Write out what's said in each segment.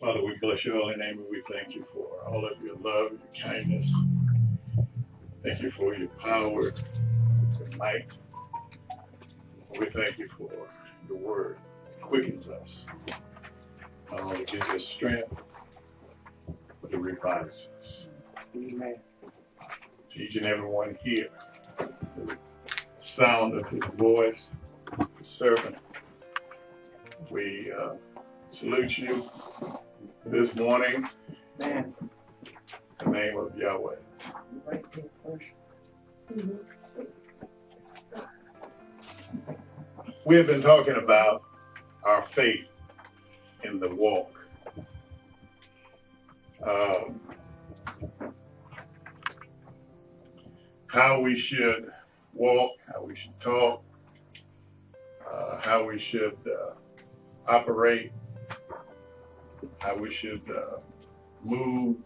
Father, we bless your holy name and we thank you for all of your love, your kindness. Thank you for your power, your might. We thank you for your word. It quickens us. Not only gives us strength, but it revives us. Amen. To each and every one here, the sound of his voice, the servant, we uh, salute you this morning Man, in the name of Yahweh. right there first. We have been talking about our faith in the walk. Um, how we should walk, how we should talk, uh, how we should uh, operate, how we should uh, move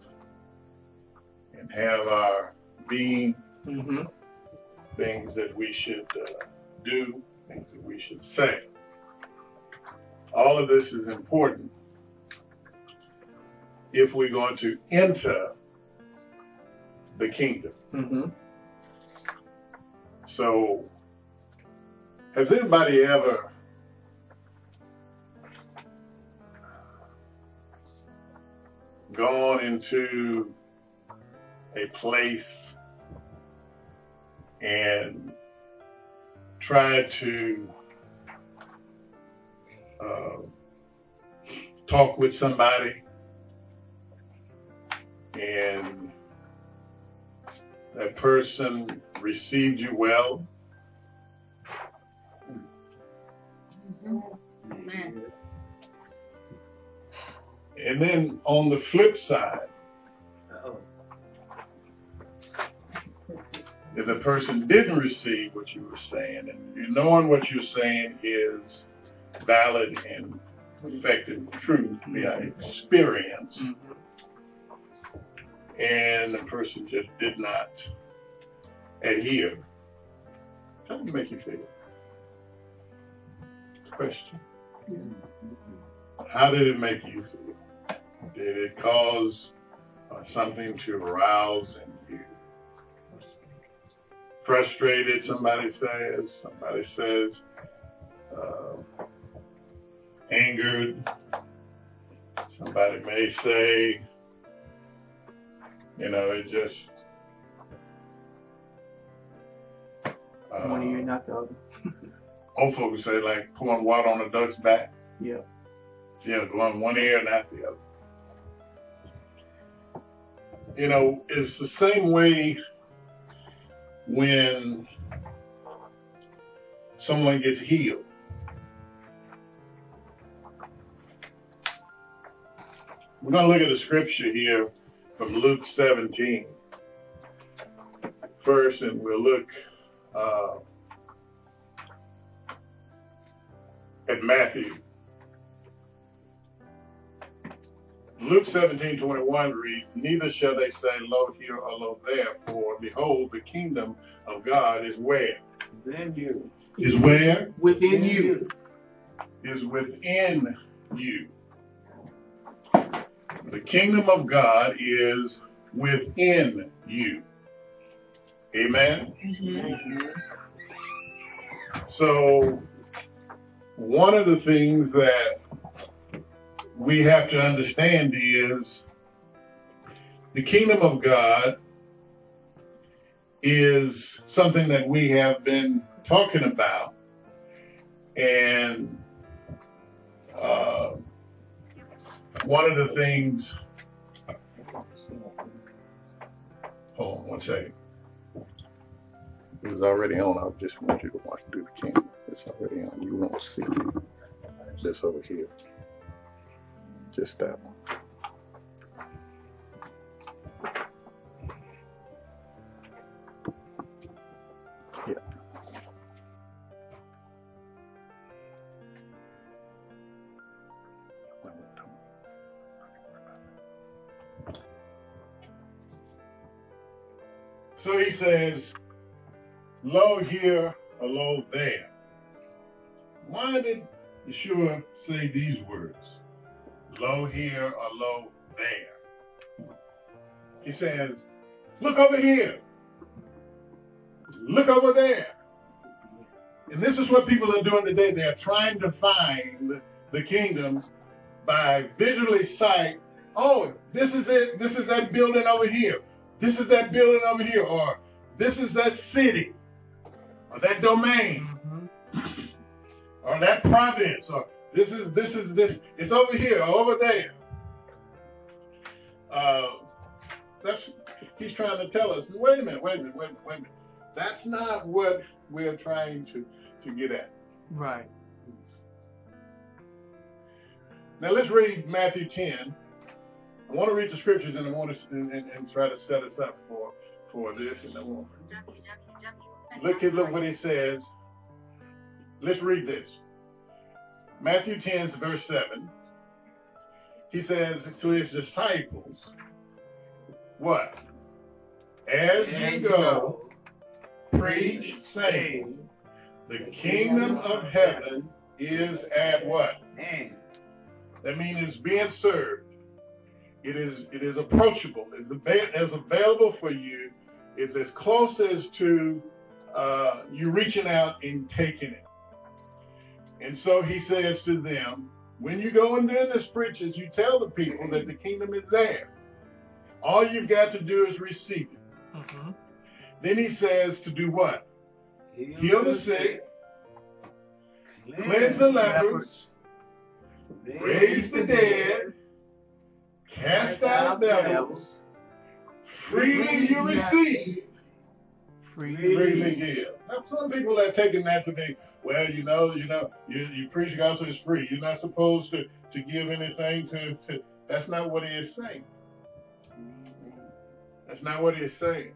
and have our being, Mm-hmm. things that we should uh, do, things that we should say. All of this is important if we're going to enter the kingdom. Mm-hmm. So, has anybody ever gone into a place and tried to uh, talk with somebody. And that person received you well And then on the flip side, Oh. if the person didn't receive what you were saying, and knowing what you're saying is valid and effective truth via experience, and the person just did not adhere, how did it make you feel? Question. How did it make you feel? Did it cause uh, something to arouse in you? Frustrated, somebody says. Somebody says uh, angered. Somebody may say, you know, it just. Uh, One ear, not the other. old folks say like pouring water on a duck's back. Yeah. Yeah, going one ear and not the other. You know, it's the same way when someone gets healed. We're going to look at a scripture here from Luke 17 first, and we'll look uh, at Matthew. Luke 17, 21 reads, Neither shall they say, Lo here or lo there, for behold, the kingdom of God is where? Then you. Is where? Within you. Is within you. The kingdom of God is within you. Amen? Mm-hmm. So, one of the things that we have to understand is the kingdom of God is something that we have been talking about. And uh, one of the things, hold on one second. It was already on. I just want you to watch through the camera. It's already on. You won't see this over here. Just that one. Yeah. So he says, Lo here or lo there. Why did Yeshua say these words? Low here or low there. He says, look over here. Look over there. And this is what people are doing today. They're trying to find the kingdom by visually sight. Oh, this is it. This is that building over here. This is that building over here. Or this is that city. Or that domain. Mhm. Or that province. Or this is this is this. It's over here over there. Uh, that's he's trying to tell us. Wait a minute. Wait a minute. Wait, wait a minute. That's not what we're trying to to get at. Right. Now let's read Matthew 10. I want to read the scriptures and I want to and, and, and try to set us up for for this. And I want look at look what he says. Let's read this. Matthew 10, verse 7. He says to his disciples, What? As you go, preach, saying, the kingdom of heaven is at what? That means it's being served. It is it is approachable. It's as available for you. It's as close as to uh, you reaching out and taking it. And so he says to them, when you go and do this preaching, you tell the people that the kingdom is there. All you've got to do is receive it. Mhm. Then he says to do what? Heal the sick, cleanse the lepers, raise the dead, cast out devils. Freely you receive, freely give. Now, some people have taken that to be, well, you know, you know, you, you preach gospel is free. You're not supposed to, to give anything to, to. That's not what he is saying. That's not what he is saying.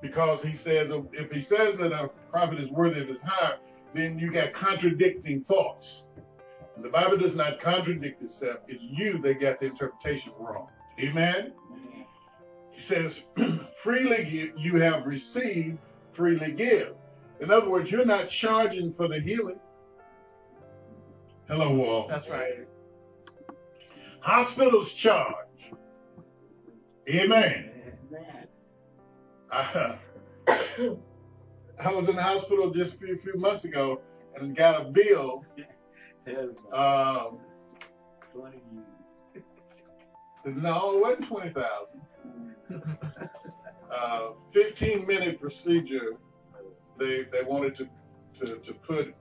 Because he says, if he says that a prophet is worthy of his hire, then you got contradicting thoughts. And the Bible does not contradict itself. It's you that got the interpretation wrong. Amen. He says, freely you have received, freely give. In other words, you're not charging for the healing. Hello, Wall. That's right. Hospitals charge. Amen. I, I was in the hospital just a few, few months ago and got a bill. Um, no, it wasn't 20000 uh, 15 minute procedure they they wanted to to, to put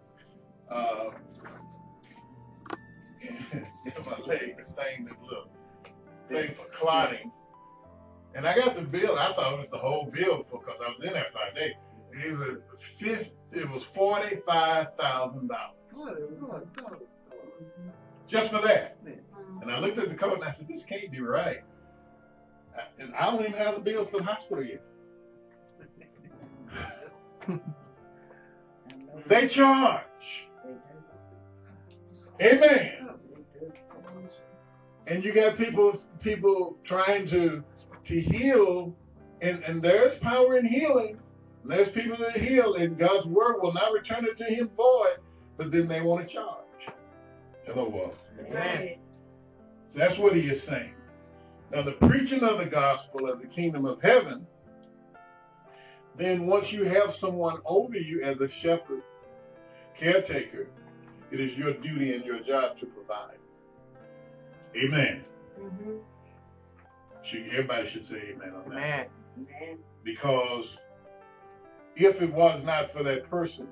uh, in, in my leg this thing that look thing for clotting. And I got the bill. I thought it was the whole bill because I was in there five days. It was fifth it was forty five thousand dollars. Just for that. And I looked at the code and I said this can't be right and I don't even have the bill for the hospital yet They charge. Amen. And you got people people trying to to heal, and, and there's power in healing. There's people that heal, and God's word will not return it to him void, but then they want to charge. Hello, world. Amen. So that's what he is saying. Now, the preaching of the gospel of the kingdom of heaven, then once you have someone over you as a shepherd, caretaker, it is your duty and your job to provide. Amen. Mm-hmm. Should, everybody should say amen on that. Amen. Because if it was not for that person,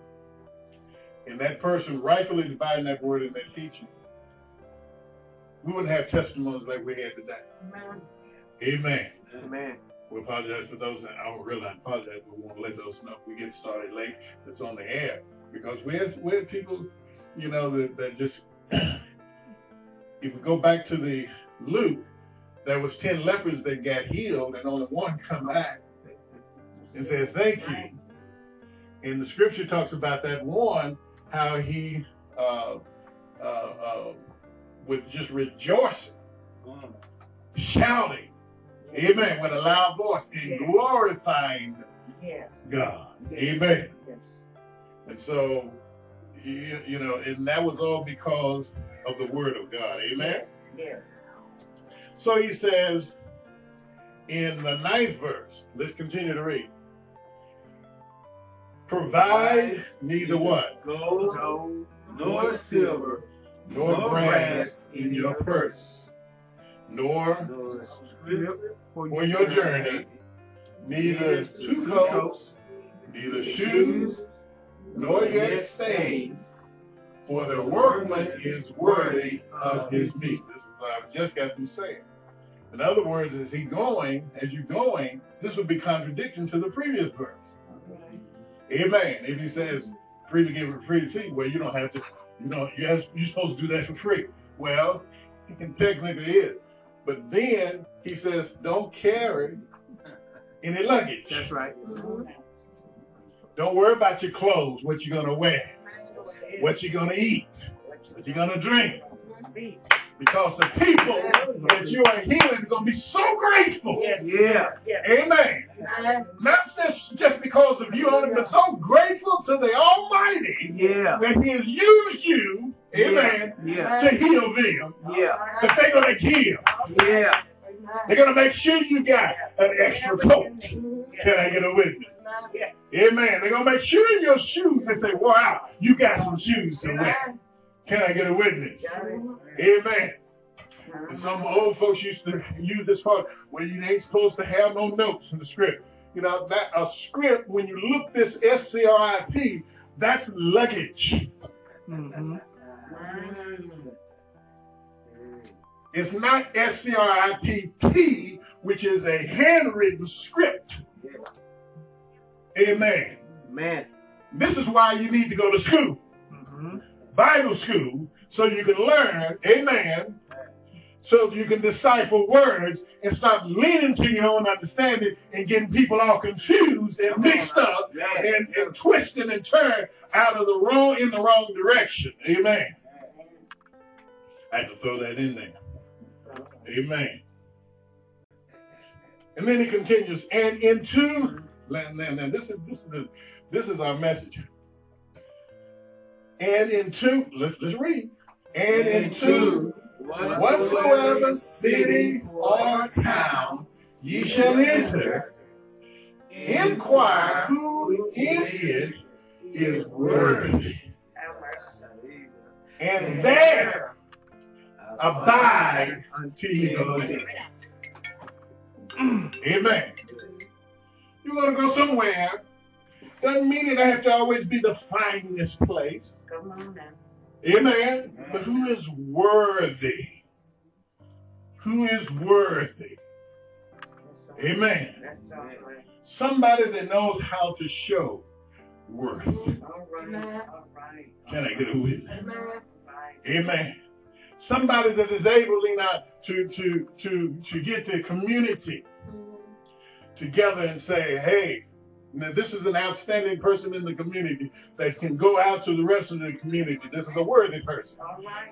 and that person rightfully dividing that word and that teaching, we wouldn't have testimonies like we had today. Amen. Amen. We apologize for those that I don't really apologize, but we want to let those know we get started late that's on the air. Because we have we have people, you know, that, that just if we go back to the Luke, there was ten lepers that got healed and only one come back and said, Thank you. And the scripture talks about that one, how he uh, uh, uh, would just rejoicing, mm. shouting, amen, with a loud voice and glorifying Yes. God. Amen. Yes. And so, you, you know, and that was all because of the word of God. Amen. Yeah. So he says in the ninth verse, let's continue to read. Provide neither what? Gold, Gold, nor silver, Nor nor brass in your purse, nor for your journey, neither two coats, neither shoes, nor yet stains, for the workman is worthy of his meat. This is what I just got through saying. In other words, as he going, as you going, this would be contradiction to the previous verse. Amen. If he says free to give and free to see, well, you don't have to, you know, you have, you're supposed to do that for free. Well, it technically is. But then he says, don't carry any luggage. That's right. Don't worry about your clothes, what you're gonna wear, what you're gonna eat, what you're gonna drink. Because the people that you are healing are gonna be so grateful. Yes. Yeah. Yes. Amen. Not just, just because of you only, but so grateful to the Almighty Yeah. that He has used you, amen, Yeah. to heal them. Yeah. That they're gonna give. Yeah. They're gonna make sure you got an extra coat. Can I get a witness? Yes. Amen. They're gonna make sure your shoes, if they wore out, you got some shoes to wear. Can I get a witness? Amen. And some old folks used to use this part where you ain't supposed to have no notes in the script. You know, that a script, when you look this S C R I P, that's luggage. Mm-hmm. It's not S C R I P T, which is a handwritten script. Amen. Man. This is why you need to go to school. Bible school, so you can learn, amen, so you can decipher words and stop leaning to your own understanding and getting people all confused and mixed up and, and twisted and turned out of the wrong in the wrong direction. Amen. I had to throw that in there. Amen. And then he continues, and into now, now, now, this is this is this is our message. And into let's let's read. And into whatsoever city or town ye shall enter, inquire who in it is worthy, and there abide until ye go in. Amen. You're gonna go somewhere. Doesn't mean it have to always be the finest place. Come on now. Amen. But who is worthy? Who is worthy? Amen. That's. Somebody that knows how to show worth. All right. All right. Can I get a witness? All right. Amen. Somebody that is able not to to to to get the community mm-hmm. together and say, hey, this is an outstanding person in the community that can go out to the rest of the community. This is a worthy person.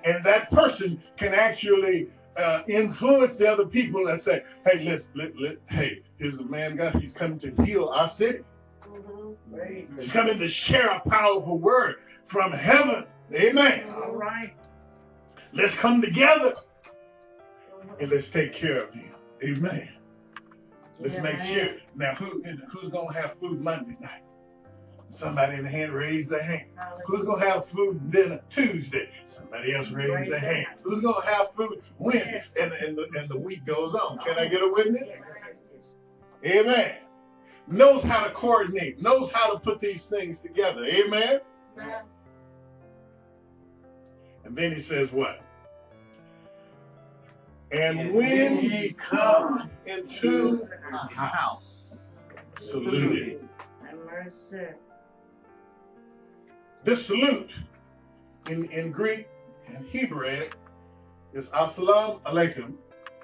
And that person can actually uh, influence the other people and say, hey, let's, let, let, hey, here's a man God, he's coming to heal our city. Praise He's coming to share a powerful word from heaven. Amen. All right. Let's come together and let's take care of him. Amen. Let's make sure. Now, who who's gonna have food Monday night? Somebody in the hand raise their hand. Who's gonna have food dinner Tuesday? Somebody else raise their hand. Who's gonna have food Wednesday? And, and, the, and the week goes on. Can I get a witness? Amen. Knows how to coordinate, knows how to put these things together. Amen. And then he says what? And when ye come into a house. salute it. Have mercy. This salute in, in Greek and Hebrew is Assalamu alaikum,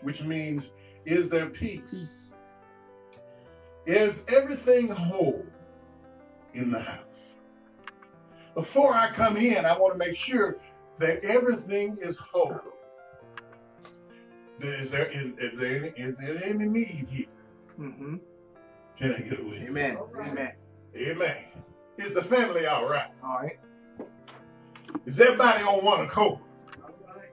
which means is there peace? Is everything whole in the house? Before I come in, I want to make sure that everything is whole. Is there is, is there any is there any need here? Mm-hmm. Can I get a witness? Amen. Amen. Amen. Is the family all right? All right. Is everybody on one accord? All right.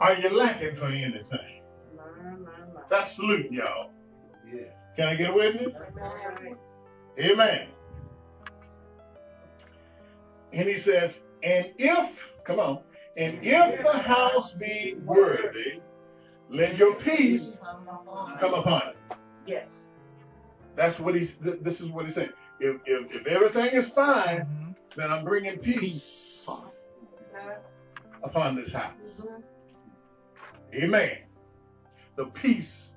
Are you lacking for anything? My, my, my. That's salute, y'all. Yeah. Can I get a witness? All right. Amen. And he says, and if, come on, and if the house be worthy, let your peace come upon it. Yes. That's what he's, th- this is what he's saying. If, if, if everything is fine, Mhm. then I'm bringing peace upon this house. Amen. The peace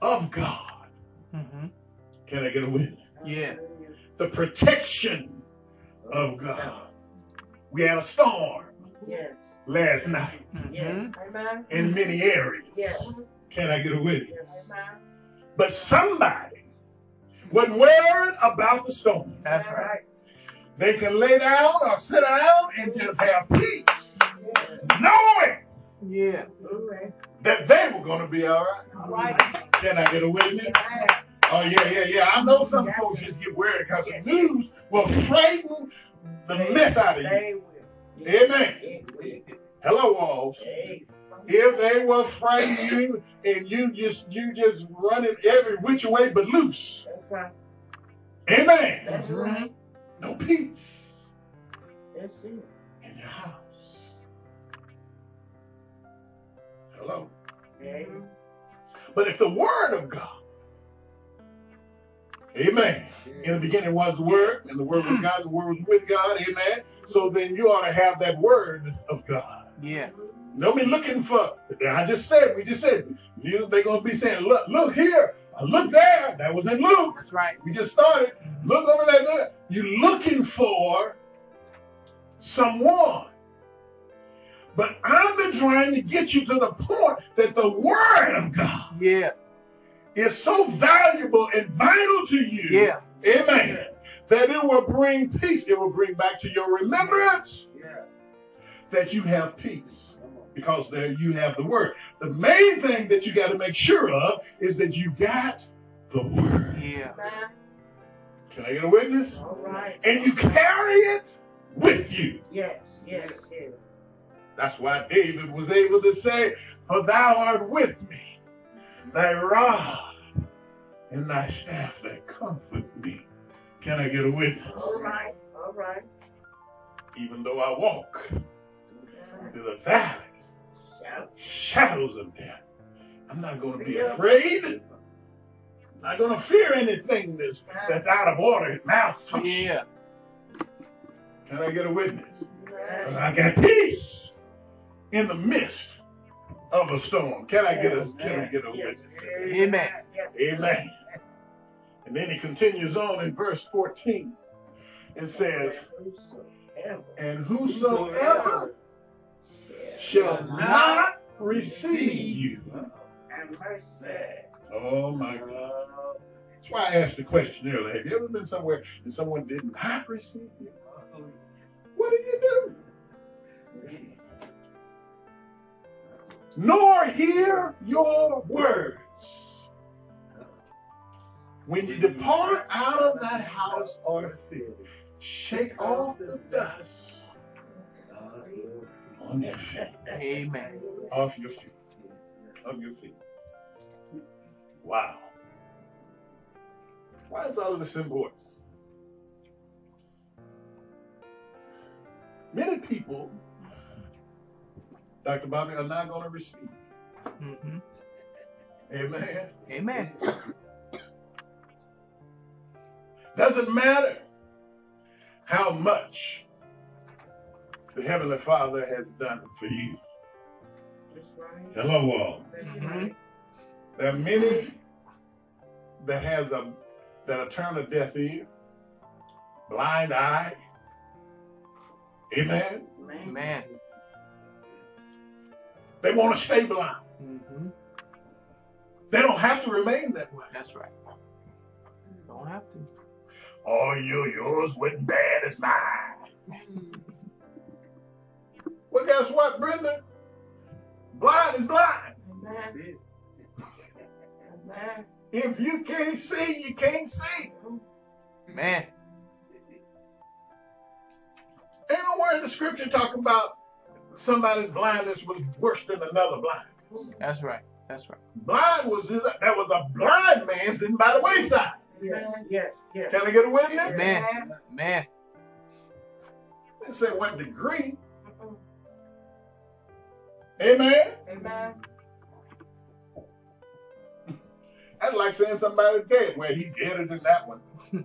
of God. Mhm. Can I get a witness? Yeah. The protection of God. We had a storm Yes. last night Yes. Mhm. Amen. in many areas. Yes. Can I get a witness? Yes. But somebody wasn't worried about the storm. That's right. They can lay down or sit down and just have peace, knowing Yeah. That they were going to be all right. All right. Can I get a witness? Oh, yeah, yeah, yeah. I know some folks just get worried because the news will frighten the mess out of you. They. Amen. Hello, Walls. If they will frighten you and you just you just running every which way but loose. That's right. Amen. That's right. No peace That's it. in your house. Hello. Amen. But if the word of God, amen. In the beginning was the word, and the word was mm. God, and the word was with God, amen. So then you ought to have that word of God. Yeah. Don't be looking for. I just said, we just said, you, they're gonna be saying, look, look here, look there. That was in Luke. That's right. We just started. Look over there. Look. You're looking for someone. But I've been trying to get you to the point that the word of God Yeah. is so valuable and vital to you. Yeah. Amen. That it will bring peace. It will bring back to your remembrance Yeah. that you have peace because there you have the word. The main thing that you got to make sure of is that you got the word. Yeah. Can I get a witness? All right. And you carry it with you. Yes. Yes. Yes. That's why David was able to say, For thou art with me, thy rod and thy staff that comfort me. Can I get a witness? All right. All right. Even though I walk through the valleys, shadows of death, I'm not going to be afraid. I'm not going to fear anything that's, that's out of order, and malfunction. Yeah. Can I get a witness? 'Cause Amen. I got peace in the midst of a storm. Can I get a can I get a witness? to? Amen. Yes. Amen. And then he continues on in verse 14 and says, And whosoever shall not receive you. and mercy. Oh my God. That's why I asked the question earlier. Have you ever been somewhere and someone did not receive you? What do you do? Nor hear your words. When you depart out of that house or city, shake off the dust on your feet, Amen. off your feet, off your feet. Wow. Why is all of this important? Many people, Dr. Bobby, are not going to receive. hmm Amen. Amen. Doesn't matter how much the Heavenly Father has done for you. Right. Hello, all. That's Mhm. right. There are many that has a that are turn a deaf ear, blind eye. Amen. Man. Amen. They want to stay blind. hmm They don't have to remain that way. That's right. Don't have to. Oh, you yours wasn't bad as mine. Well, guess what, Brenda? Blind is blind. Amen. Amen. If you can't see, you can't see. Man. Ain't nowhere in the scripture talking about somebody's blindness was worse than another blind. That's right. That's right. Blind was that was a blind man sitting by the wayside. Yes, yes, yes. Can I get a witness? Man, man. They say what degree. Amen. Amen. That's like saying somebody's dead. Well, he deader than that one.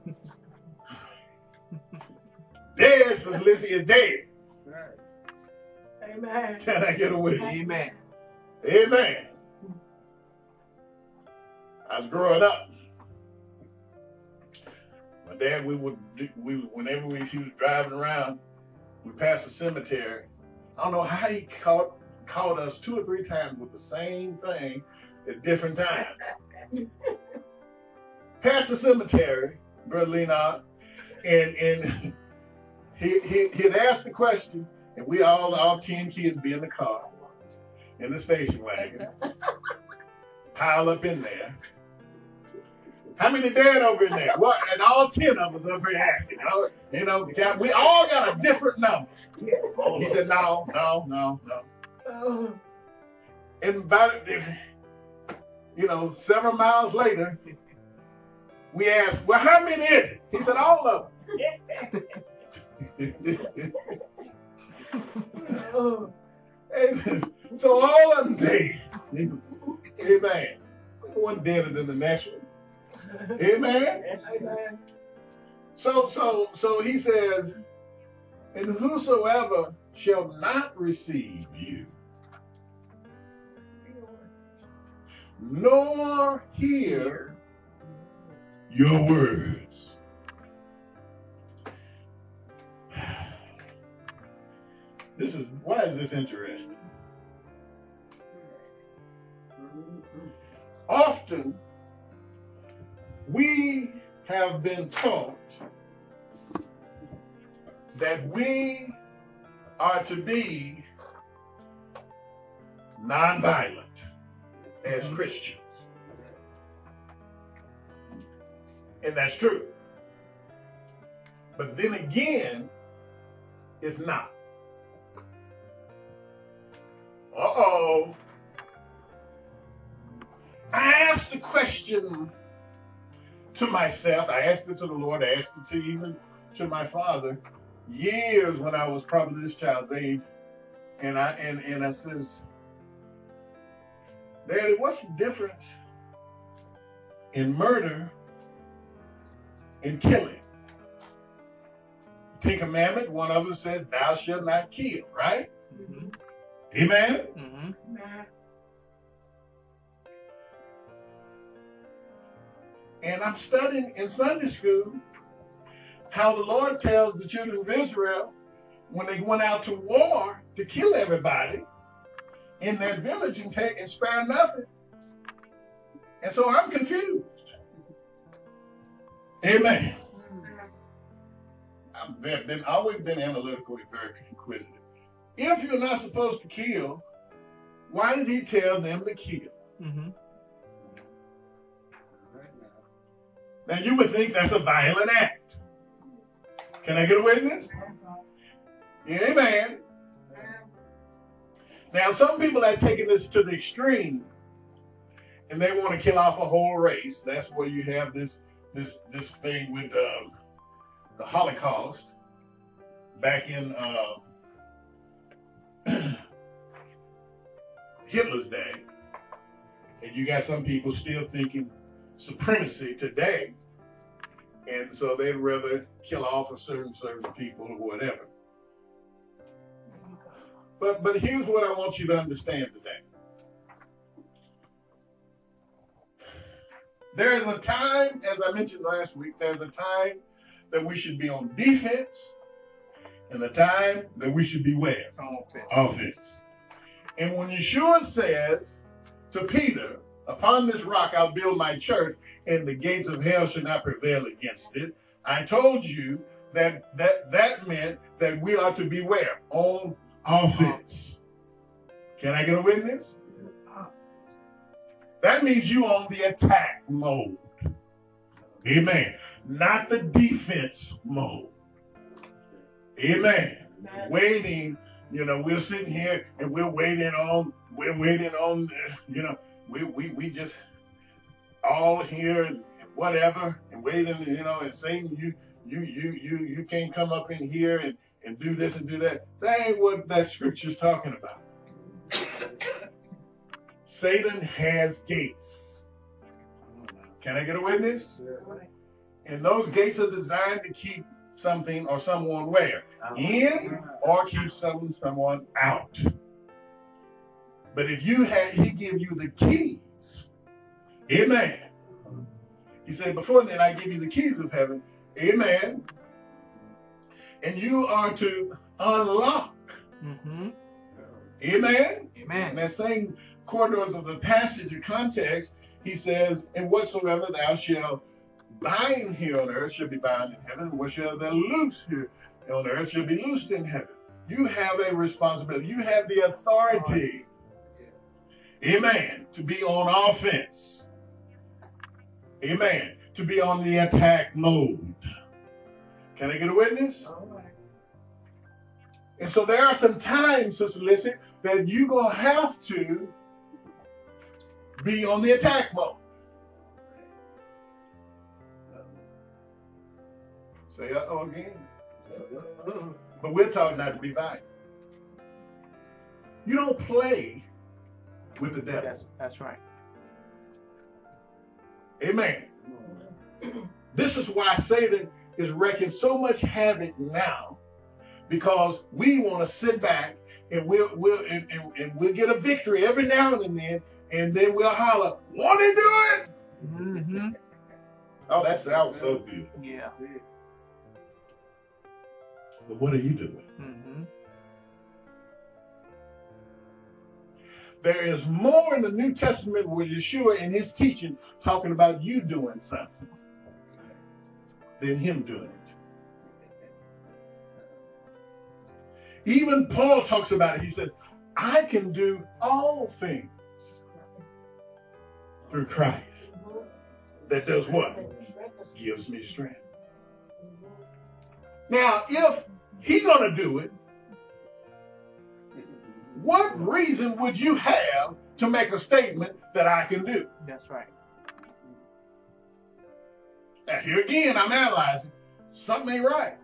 dead says Lizzie is dead. Right. Amen. Can I get a witness? Amen. Amen. I was growing up. My dad, we would, we whenever we, he was driving around, we passed the cemetery. I don't know how he caught caught us two or three times with the same thing at different times. Past the cemetery, Brother Leonard, and and he, he he'd ask the question, and we all all ten kids be in the car, in the station wagon, pile up in there. How many dead over in there? What? And all ten of us up here asking. You know, we all got a different number. He said, no, no, no, no. And about you know, several miles later, we asked, well, how many is it? He said, all of them. Amen. So all of them dead. Amen. One deader than the one. Amen. Amen. So so so he says, and whosoever shall not receive you, nor hear your words. This is why is this interesting? Often we have been taught that we are to be nonviolent as Christians. And that's true. But then again, it's not. Uh oh. I asked the question to myself. I asked it to the Lord. I asked it to even to my father years when I was probably this child's age. And I and, and I says, Daddy, what's the difference in murder and killing? Ten Commandment, one of them says, Thou shalt not kill, right? hmm Amen. hmm And I'm studying in Sunday school how the Lord tells the children of Israel when they went out to war to kill everybody in that village and take and spare nothing. And so I'm confused. Amen. I've been, been- always been analytical and very inquisitive. If you're not supposed to kill, why did he tell them to kill? hmm now. You would think that's a violent act. Can I get a witness? Amen. Now some people have taken this to the extreme and they want to kill off a whole race. That's where you have this this this thing with um, the Holocaust back in uh, Hitler's day. And you got some people still thinking supremacy today. And so they'd rather kill off a certain certain people or whatever. But but here's what I want you to understand today. There is a time, as I mentioned last week, there's a time that we should be on defense and the time that we should be where? Offense. And when Yeshua says to Peter, Upon this rock I'll build my church, and the gates of hell shall not prevail against it. I told you that that that meant that we are to beware? On offense. Can I get a witness? That means you on the attack mode. Amen. Not the defense mode. Amen. Amen. Waiting you know, we're sitting here and we're waiting on, we're waiting on, you know, we we we just all here and whatever and waiting, you know, and saying you you you you you can't come up in here and and do this and do that. That ain't what that scripture's talking about. Satan has gates. Can I get a witness? And those gates are designed to keep something or someone where? Uh-huh. In or keep some someone out. But if you had he give you the keys, amen. He said, Before then I give you the keys of heaven, amen. And you are to unlock, Mm-hmm. amen. And Amen. that same corridors of the passage or context, he says, And whatsoever thou shalt bind here on earth shall be bound in heaven, and whatsoever thou loose here on earth shall be loosed in heaven. You have a responsibility. You have the authority, amen, to be on offense. Amen. To be on the attack mode. Can I get a witness? And so there are some times, Sister Listen, that you're going to have to be on the attack mode. Say uh oh again. But we're talking not to be violent. You don't play with the devil. That's that's right. Amen. This is why Satan is wreaking so much havoc now, because we want to sit back and we'll we'll and, and, and we'll get a victory every now and then, and then we'll holler, "Want to do it?" Mm-hmm. Oh, that sounds so good. Yeah. But what are you doing? Mm-hmm. There is more in the New Testament with Yeshua and his teaching talking about you doing something than him doing it. Even Paul talks about it. He says, I can do all things through Christ that does what? Gives me strength. Now, if he gonna do it, what reason would you have to make a statement that I can do? That's right. Now, here again, I'm analyzing. Something ain't right.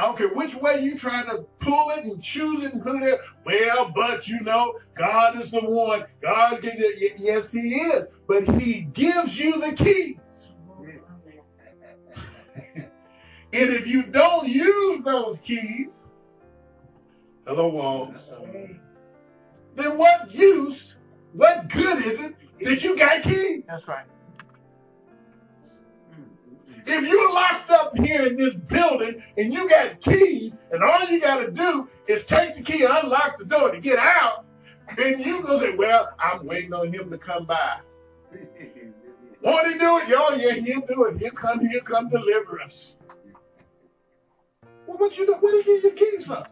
I don't care which way you try to pull it and choose it and put it there. Well, but you know, God is the one. God can do y- Yes, He is. But He gives you the keys. And if you don't use those keys, hello, walls, then what use, what good is it that you got keys? That's right. If you're locked up here in this building and you got keys and all you got to do is take the key, and unlock the door to get out, then you go say, well, I'm waiting on him to come by. Won't he do it? Yo, yeah, he'll do it. He'll come, he'll come deliver us. Well, what you do? What do you get your keys for?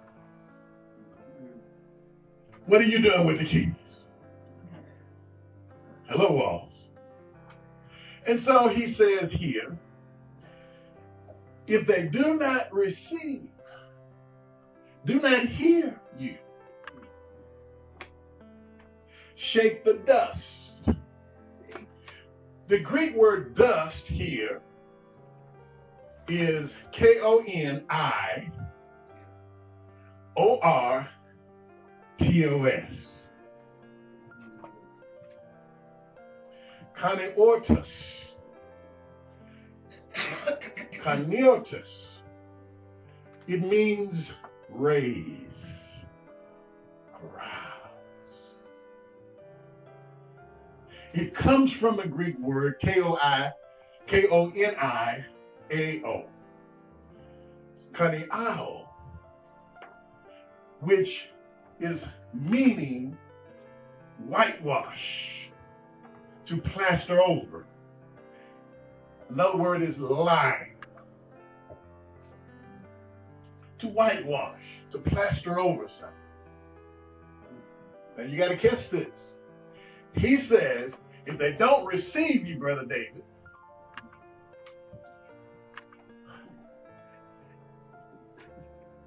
What are you doing with the keys? Hello, walls. And so he says here, if they do not receive, do not hear you, shake the dust. The Greek word dust here is K O N I O R T O S. Kaneortus. Kaneortus. It means raise, arouse. It comes from a Greek word, K-O-I, K-O-N-I-A-O. Kaniao, which is meaning whitewash, to plaster over. Another word is lime. To whitewash, to plaster over something. Now you got to catch this. He says, if they don't receive you, Brother David,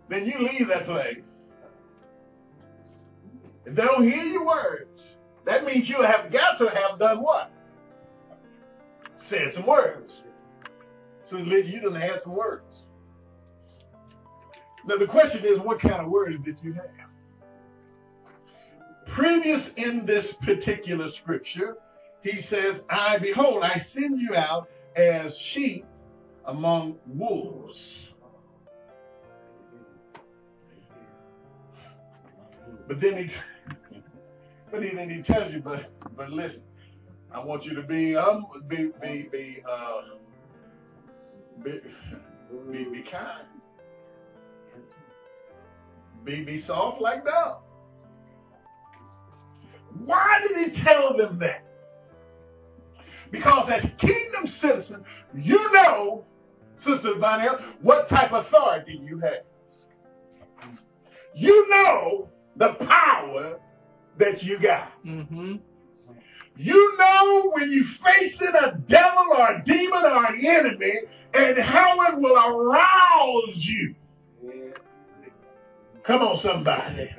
then you leave that place If they don't hear your words, that means you have got to have done what? Said some words. So least you done had some words. Now the question is, what kind of words did you have? Previous in this particular scripture, he says, I behold, I send you out as sheep among wolves. But then he but he, then he tells you, but but listen, I want you to be um be be be uh be be, be kind. Be be soft like dove. Why did he tell them that? Because as kingdom citizen, you know, Sister Vanille, what type of authority you have. You know the power that you got. Mm-hmm. You know when you're facing a devil or a demon or an enemy and how it will arouse you. Come on, somebody.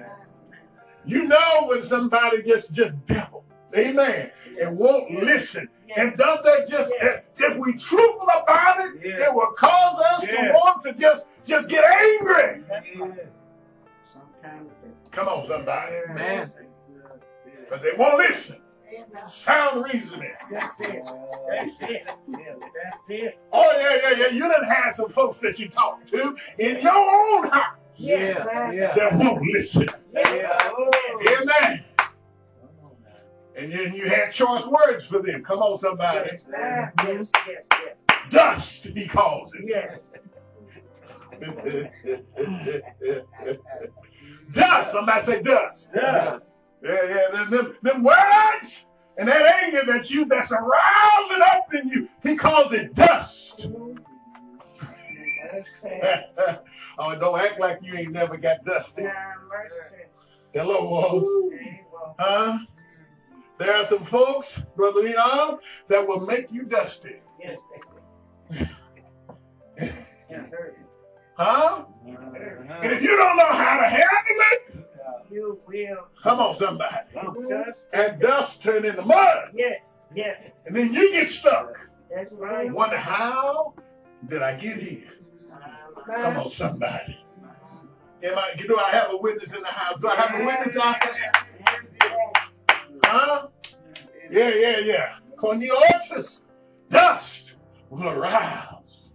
You know when somebody gets just devil. Amen. And won't listen. And don't they just if, if we truthful about it, it will cause us to want to just just get angry. Sometimes. Come on, somebody. Man. Because they won't listen. Sound reasoning. That's it. That's it. That's it. Oh, yeah, yeah, yeah. You done had some folks that you talk to in your own house Yeah. Yeah. that won't listen. Yeah. Amen. And then you had choice words for them. Come on, somebody. Yes, yes, yes, Dust, he calls it. yes. dust. Somebody say dust. Yeah. Yeah, yeah. Them, them, them words and that anger that you that's arousing up in you. He calls it dust. oh, don't act like you ain't never got dusty. Hello, whoa. Huh? There are some folks, Brother Leon, that will make you dusty. Yes, Huh? And if you don't know how to handle it, You will. come on, somebody. Just, And dust turn into mud. yes, yes. And then you get stuck. That's right. Wonder how did I get here? Come on, somebody. Am I, do I have a witness in the house? Do I have a witness out there? Huh? Yeah, yeah, yeah. Cornelius, dust will arouse.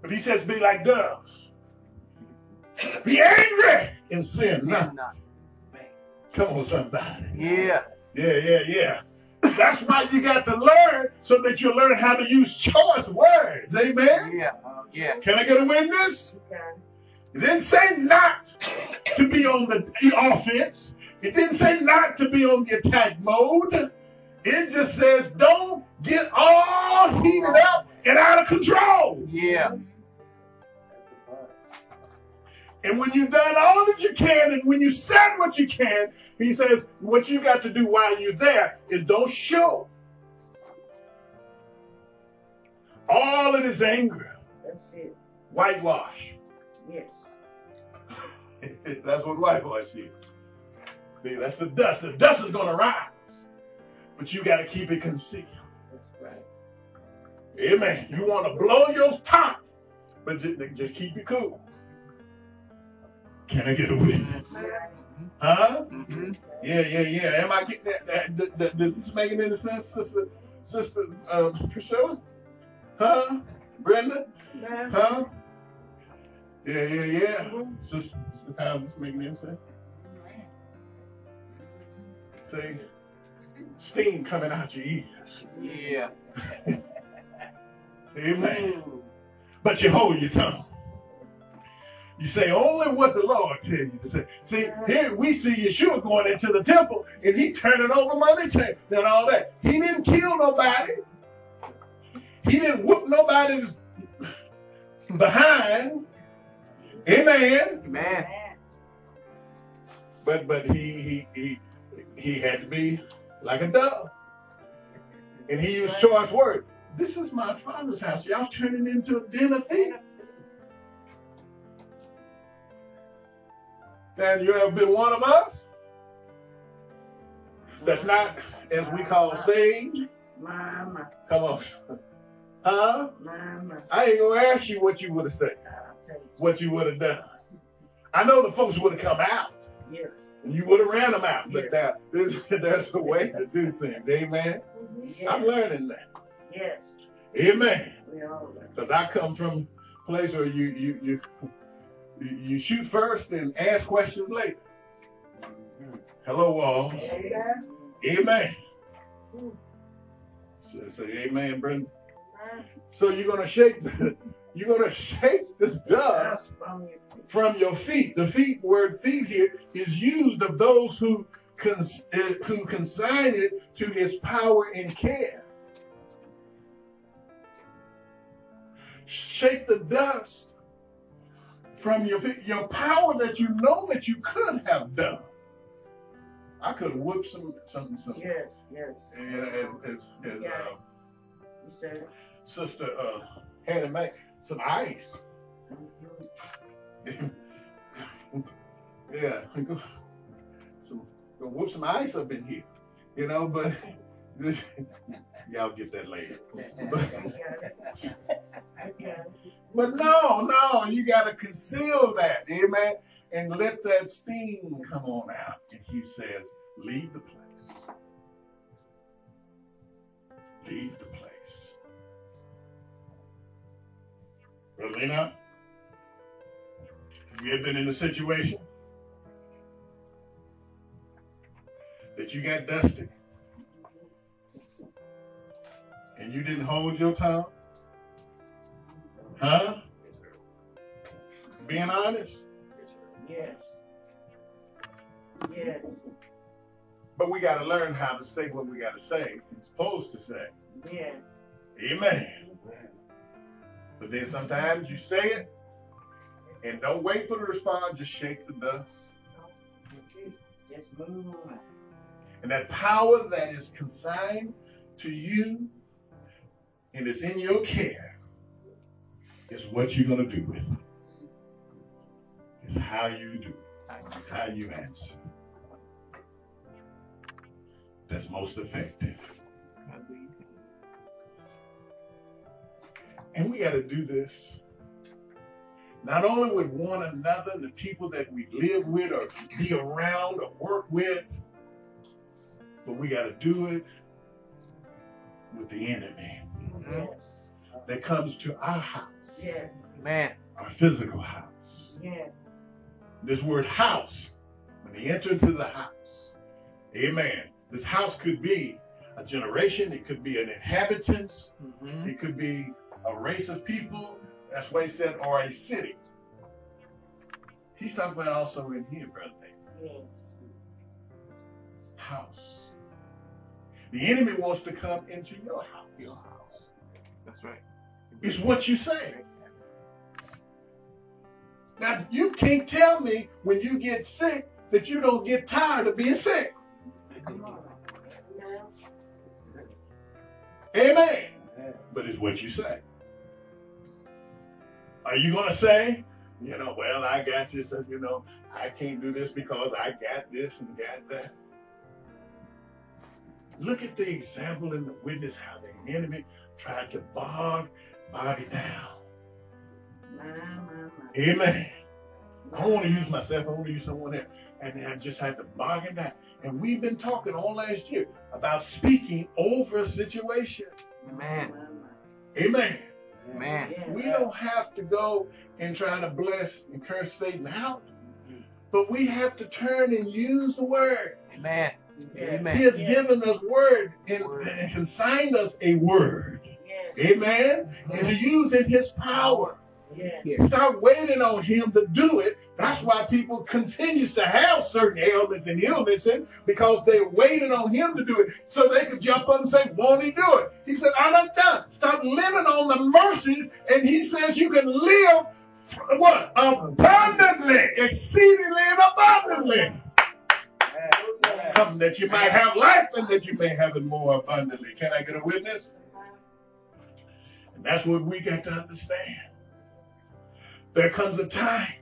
But he says, be like doves. Be angry and sin not. Come on, somebody. Yeah. Yeah, yeah, yeah. That's why you got to learn so that you learn how to use choice words. Amen. Yeah. Uh, yeah. Can I get a witness? It didn't say not to be on the offense. It didn't say not to be on the attack mode. It just says don't get all heated up and out of control. Yeah. And when you've done all that you can, and when you said what you can, he says what you got to do while you're there is don't show all of his anger, That's it. whitewash. Yes. that's what whitewash is. See, that's the dust. The dust is going to rise, but you got to keep it concealed. That's right. Amen. You want to blow your top, but just, just keep it cool. Can I get a witness? Huh? Mm-hmm. Yeah, yeah, yeah. Am I getting that? that, that, that does this make any sense, sister, sister uh, Priscilla? Huh? Brenda? Huh? Yeah, yeah, yeah. Sister, how's this making any sense? See, steam coming out your ears. Yeah. Amen. But you hold your tongue. You say only what the Lord tell you to say. See, here we see Yeshua going into the temple and he turning over money chain and all that. He didn't kill nobody. He didn't whoop nobody's behind. Amen. Amen. But but he he he he had to be like a dove. And he used choice words. This is my father's house. Y'all turning into a den of And you have been one of us? that's not, as we call, saved. Mama, Come on. Huh? mama, I ain't gonna ask you what you would have said, what you would have done. I know the folks would have come out. Yes. and You would have ran them out, but Yes. that, there's, there's a way to do things. Amen. I'm learning that. Yes. Amen. We all learn. Because I come from a place where you you you you shoot first and ask questions later. Hello, walls. Amen. Amen. So, say amen, Brenda. So you're gonna shake the, you're gonna shake this dust from your feet. from your feet. The feet word feet here is used of those who cons, uh, who consign it to his power and care. Shake the dust from your. Your power that you know that you could have done. I could have whooped some some some. Yes, yes. And as as, as uh, You said sister uh, had to make some ice. Yeah, go, some, go whoop some ice up in here, you know. But this, y'all get that later. But, But no, no, you got to conceal that, amen, and let that steam come on out. And he says, leave the place. Leave the place. Brother Lena, have you ever been in a situation that you got dusty and you didn't hold your tongue? Huh? Being honest. Yes. Yes. But we got to learn how to say what we got to say and supposed to say. Yes. Amen. But then sometimes you say it and don't wait for the response, just shake the dust. Just move on. And that power that is consigned to you and is in your care is what you're going to do with it. It's how you do it, how you answer. That's most effective. And we got to do this not only with one another, the people that we live with or be around or work with, but we got to do it with the enemy Yes. That comes to our house, Yes. Man. our physical house. Yes. This word house, when they enter into the house, amen. This house could be a generation, it could be an inhabitants, Mm-hmm. it could be a race of people. That's why he said, or a city. He's talking about also in here, brother. David. Yes. House. The enemy wants to come into your house. Your house. That's right. It's what you say. Now you can't tell me when you get sick that you don't get tired of being sick. Amen. But it's what you say. Are you going to say, you know, well, I got this, and you know, I can't do this because I got this and got that? Look at the example in the witness how the enemy tried to bog Bobby down. Amen. I don't want to use myself, I want to use someone else. And then I just had to bog him down. And we've been talking all last year about speaking over a situation. Amen. Amen. Man. Yeah. We don't have to go and try to bless and curse Satan out, but we have to turn and use the word. Amen. Amen. He has Yes. given us word and, Word. and consigned us a word. Yes. Amen. And to use in his power. Yes. Yes. Stop waiting on him to do it. That's why people continues to have certain ailments and illnesses because they're waiting on him to do it so they could jump up and say, won't he do it? He said, I'm not done. Stop living on the mercies. And he says you can live what? Abundantly, exceedingly and abundantly. Um, that you might have life and that you may have it more abundantly. Can I get a witness? And that's what we got to understand. There comes a time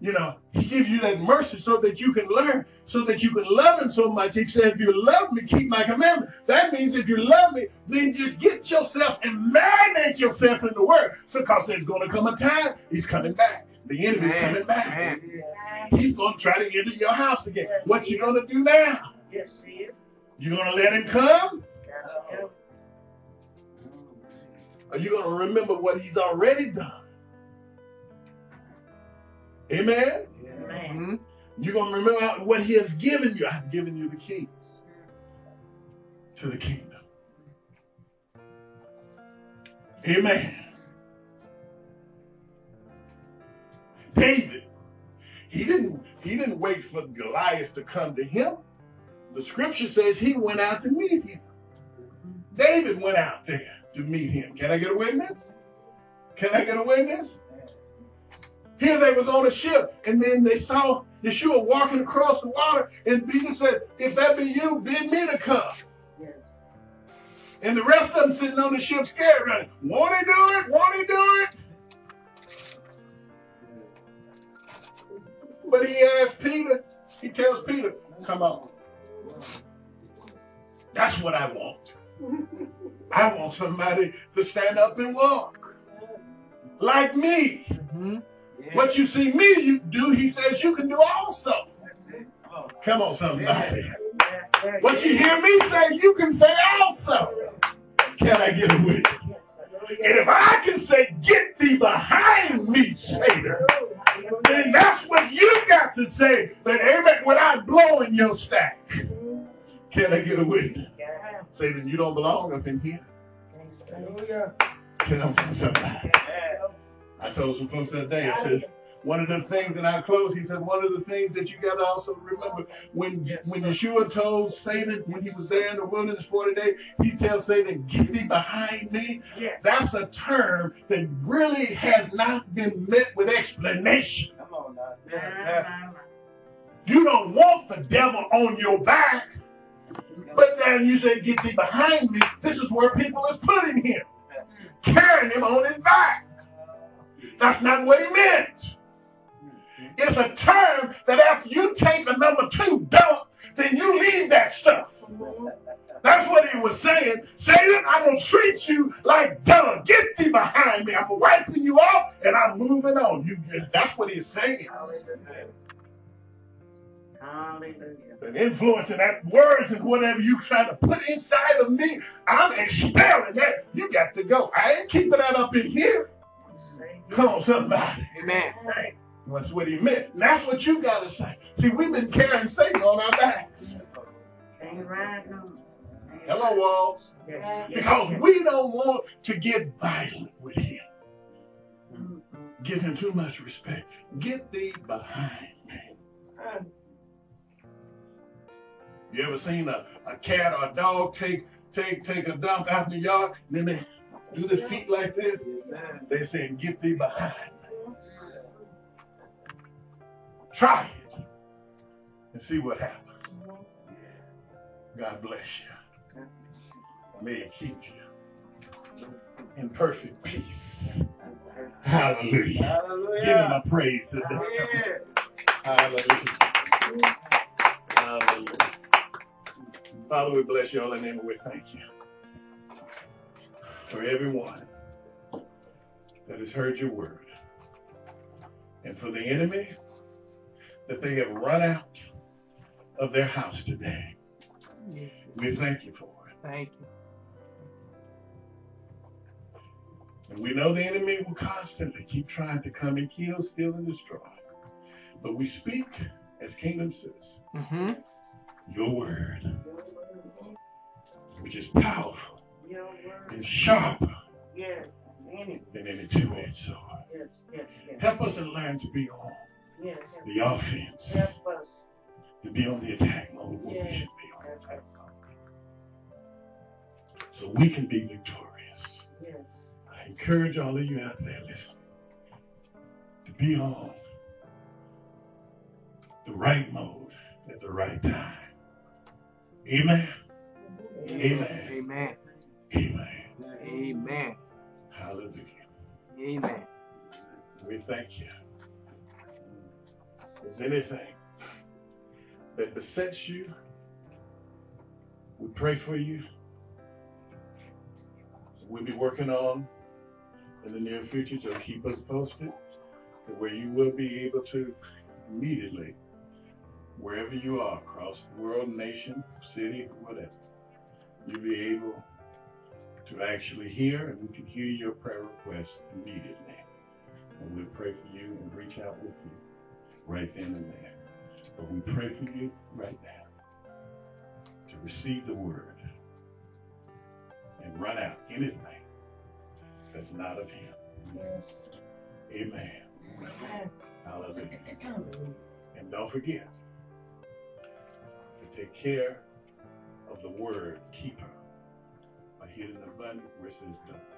you know, he gives you that mercy so that you can learn, so that you can love him so much. He said, if you love me, keep my commandment. That means if you love me, then just get yourself and marinate yourself in the word. So because there's going to come a time, he's coming back. The enemy's Man, coming back. man. He's going to try to enter your house again. What you going to do now? Yes, see it. You going to let him come? Are you going to remember what he's already done? Amen? Man. hmm You're going to remember what he has given you. I've given you the keys to the kingdom. Amen. David, he didn't he didn't wait for Goliath to come to him. The scripture says he went out to meet him. David went out there to meet him. Can I get a witness? Can I get a witness? Here they was on a ship, and then they saw Yeshua walking across the water, and Peter said, If that be you, bid me to come. Yes. And the rest of them sitting on the ship scared, running. Want to do it? Want to do it? But he asked Peter, he tells Peter, come on. That's what I want. I want somebody to stand up and walk. Like me. hmm What you see me you do, he says you can do also. Come on, somebody. What you hear me say, you can say also. Can I get a witness? And if I can say, get thee behind me, Satan, then that's what you got to say. But amen, without blowing your stack. Can I get a witness? Satan, you don't belong up in here. Hallelujah. I? I told some folks that day, I said, one of the things, and I close, he said, one of the things that you got to also remember, when when Yeshua told Satan, when he was there in the wilderness 40 days, he tells Satan, get thee behind me. Yes. That's a term that really has not been met with explanation. Come on now. You don't want the devil on your back, but then you say, get thee behind me. This is where people is putting him, carrying him on his back. That's not what he meant. It's a term that after you take the number two dump, then you leave that stuff. That's what he was saying. Satan, I'm going to treat you like dung. Get thee behind me. I'm wiping you off and I'm moving on. You, that's what he's saying. Hallelujah. An influence and that words and whatever you try to put inside of me, I'm expelling that. You got to go. I ain't keeping that up in here. Come on, somebody. Amen. That's what he meant. And that's what you got to say. See, we've been carrying Satan on our backs. Ain't right no. Hello, Walls. Yes, yes, Because we don't want to get violent with him. Give him too much respect. Get thee behind me. You ever seen a, a cat or a dog take take take a dump out in the yard and then they do their feet like this? They say, get thee behind. Try it and see what happens. God bless you. May it keep you in perfect peace. Hallelujah. Give him a praise today. Hallelujah. Hallelujah. Father, we bless you all in the name and we thank you for everyone that has heard your word. And for the enemy that they have run out of their house today. Yes. We thank you for it. Thank you. And we know the enemy will constantly keep trying to come and kill, steal, and destroy. But we speak as kingdom citizens hmm your word, which is powerful and sharper. Than any two-edged sword. Help us to learn to be on the offense. To be on the attack mode when we should be on, so we can be victorious. I encourage all of you out there listening to be on the right mode at the right time. Amen. Amen. Amen. Amen. Amen. Hallelujah. Amen. We thank you. there's anything that besets you, we pray for you. We'll be working on in the near future, so keep us posted where you will be able to immediately, wherever you are, across the world, nation, city, whatever, you'll be able to actually hear and we can hear your prayer request immediately. And we'll pray for you and reach out with you right then and there. But we pray for you right now to receive the word and run out anything that's not of him. Yes. Amen. Hallelujah. And don't forget to take care of the word keeper by hitting the button where it says done.